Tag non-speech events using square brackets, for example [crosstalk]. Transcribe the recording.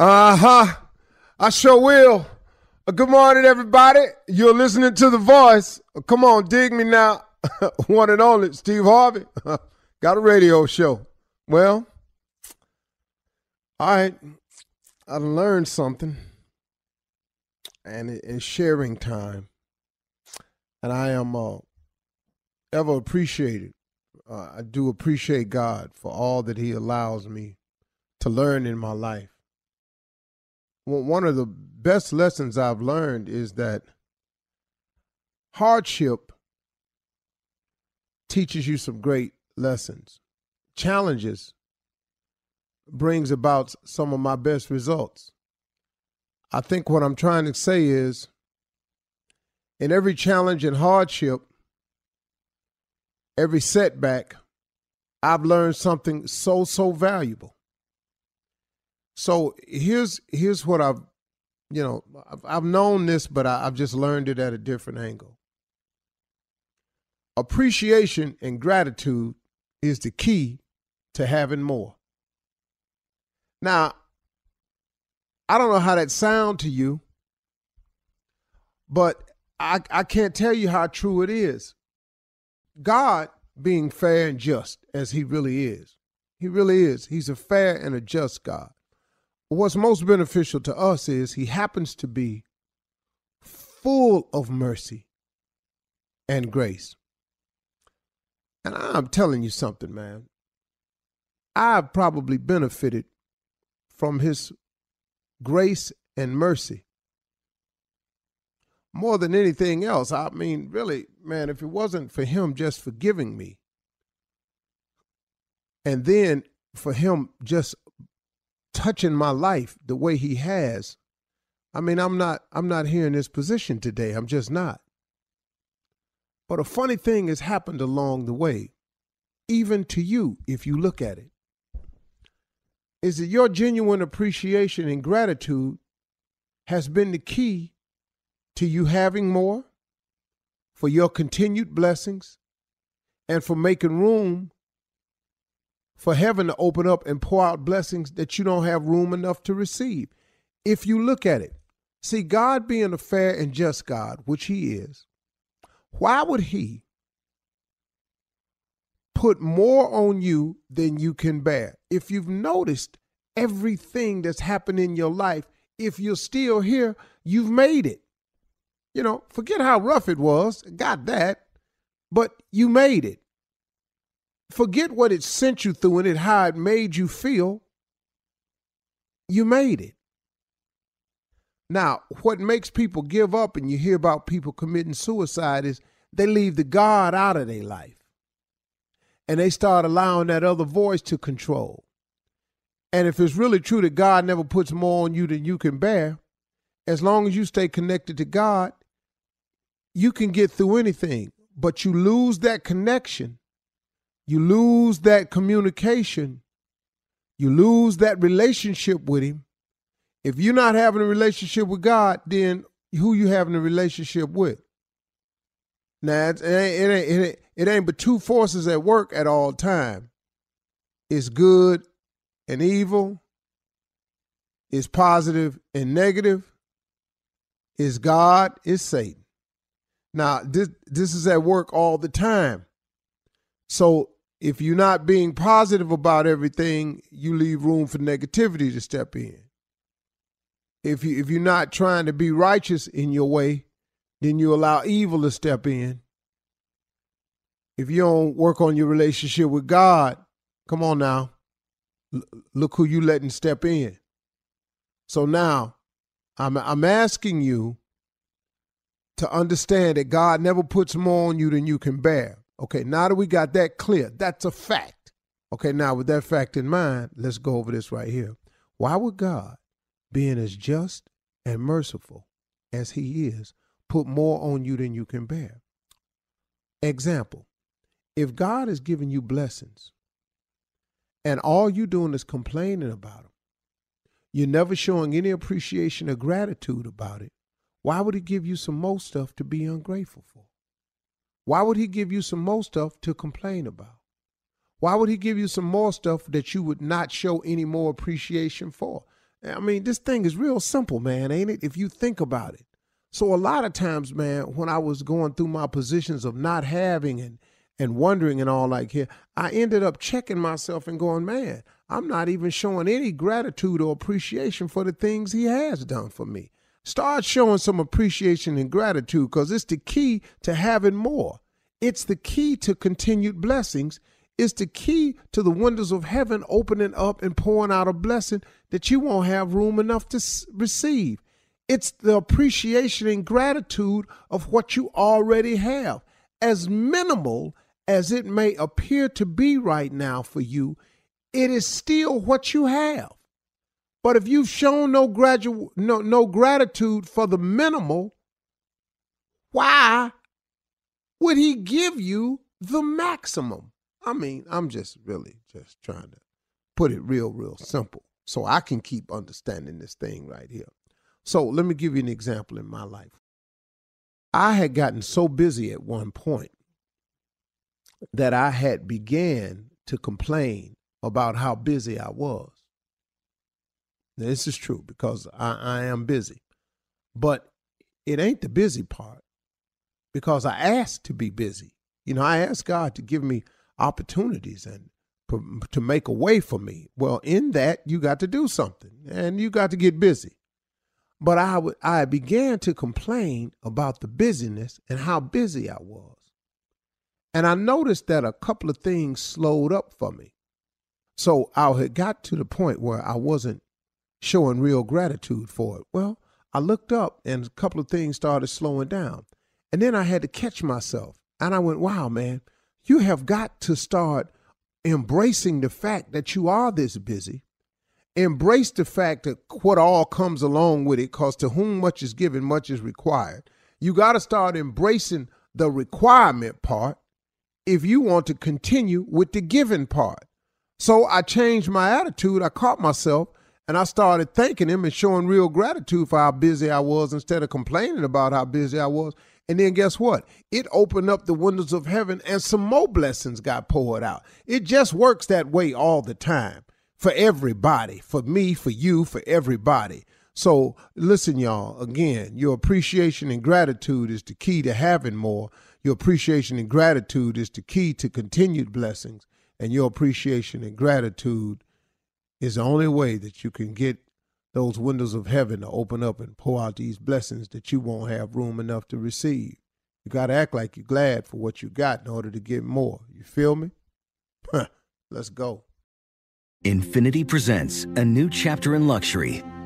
Uh huh. I sure will. Uh, good morning, everybody. You're listening to The Voice. Uh, come on, dig me now. [laughs] One and only, Steve Harvey. [laughs] Got a radio show. Well, all right. I learned something, and it- it's sharing time. And I am uh, ever appreciated. Uh, I do appreciate God for all that He allows me to learn in my life one of the best lessons I've learned is that hardship teaches you some great lessons. Challenges brings about some of my best results. I think what I'm trying to say is in every challenge and hardship, every setback, I've learned something so, so valuable. So here's here's what I've you know I've, I've known this, but I, I've just learned it at a different angle. Appreciation and gratitude is the key to having more. Now, I don't know how that sound to you, but I I can't tell you how true it is. God being fair and just as he really is. He really is. He's a fair and a just God what's most beneficial to us is he happens to be full of mercy and grace. And I'm telling you something, man. I've probably benefited from his grace and mercy more than anything else. I mean, really, man, if it wasn't for him just forgiving me, and then for him just touching my life the way he has, I mean, I'm not I'm not here in this position today. I'm just not. But a funny thing has happened along the way, even to you if you look at it. Is that your genuine appreciation and gratitude has been the key to you having more, for your continued blessings, and for making room for heaven to open up and pour out blessings that you don't have room enough to receive. If you look at it, see, God being a fair and just God, which He is, why would He put more on you than you can bear? If you've noticed everything that's happened in your life, if you're still here, you've made it. You know, forget how rough it was, got that, but you made it forget what it sent you through and it how it made you feel. you made it. Now, what makes people give up and you hear about people committing suicide is they leave the God out of their life. And they start allowing that other voice to control. And if it's really true that God never puts more on you than you can bear, as long as you stay connected to God, you can get through anything. But you lose that connection, you lose that communication, you lose that relationship with Him. If you're not having a relationship with God, then who you having a relationship with? Now it ain't, it ain't, it ain't, it ain't but two forces at work at all time. It's good and evil. It's positive and negative. It's God. It's Satan. Now this this is at work all the time. So if you're not being positive about everything, you leave room for negativity to step in. If you if you're not trying to be righteous in your way, then you allow evil to step in. If you don't work on your relationship with God, come on now. L- look who you letting step in. So now, I'm I'm asking you to understand that God never puts more on you than you can bear. Okay, now that we got that clear, that's a fact. Okay, now with that fact in mind, let's go over this right here. Why would God, being as just and merciful as He is, put more on you than you can bear? Example if God is giving you blessings and all you're doing is complaining about them, you're never showing any appreciation or gratitude about it, why would He give you some more stuff to be ungrateful for? Why would he give you some more stuff to complain about? Why would he give you some more stuff that you would not show any more appreciation for? I mean, this thing is real simple, man, ain't it? If you think about it. So a lot of times, man, when I was going through my positions of not having and and wondering and all like here, I ended up checking myself and going, man, I'm not even showing any gratitude or appreciation for the things he has done for me. Start showing some appreciation and gratitude because it's the key to having more. It's the key to continued blessings. It's the key to the windows of heaven opening up and pouring out a blessing that you won't have room enough to receive. It's the appreciation and gratitude of what you already have. As minimal as it may appear to be right now for you, it is still what you have. But if you've shown no, gradu- no, no gratitude for the minimal, why would he give you the maximum? I mean, I'm just really just trying to put it real, real simple so I can keep understanding this thing right here. So let me give you an example in my life. I had gotten so busy at one point that I had began to complain about how busy I was. This is true because I, I am busy. But it ain't the busy part because I asked to be busy. You know, I asked God to give me opportunities and to make a way for me. Well, in that, you got to do something and you got to get busy. But I, w- I began to complain about the busyness and how busy I was. And I noticed that a couple of things slowed up for me. So I had got to the point where I wasn't showing real gratitude for it. Well, I looked up and a couple of things started slowing down. And then I had to catch myself. And I went, wow, man, you have got to start embracing the fact that you are this busy. Embrace the fact that what all comes along with it, because to whom much is given, much is required. You got to start embracing the requirement part if you want to continue with the giving part. So I changed my attitude. I caught myself and I started thanking him and showing real gratitude for how busy I was instead of complaining about how busy I was. And then guess what? It opened up the windows of heaven and some more blessings got poured out. It just works that way all the time for everybody, for me, for you, for everybody. So listen, y'all, again, your appreciation and gratitude is the key to having more. Your appreciation and gratitude is the key to continued blessings. And your appreciation and gratitude is the only way that you can get those windows of heaven to open up and pour out these blessings that you won't have room enough to receive. You got to act like you're glad for what you got in order to get more. You feel me? [laughs] Let's go. Infiniti presents a new chapter in luxury,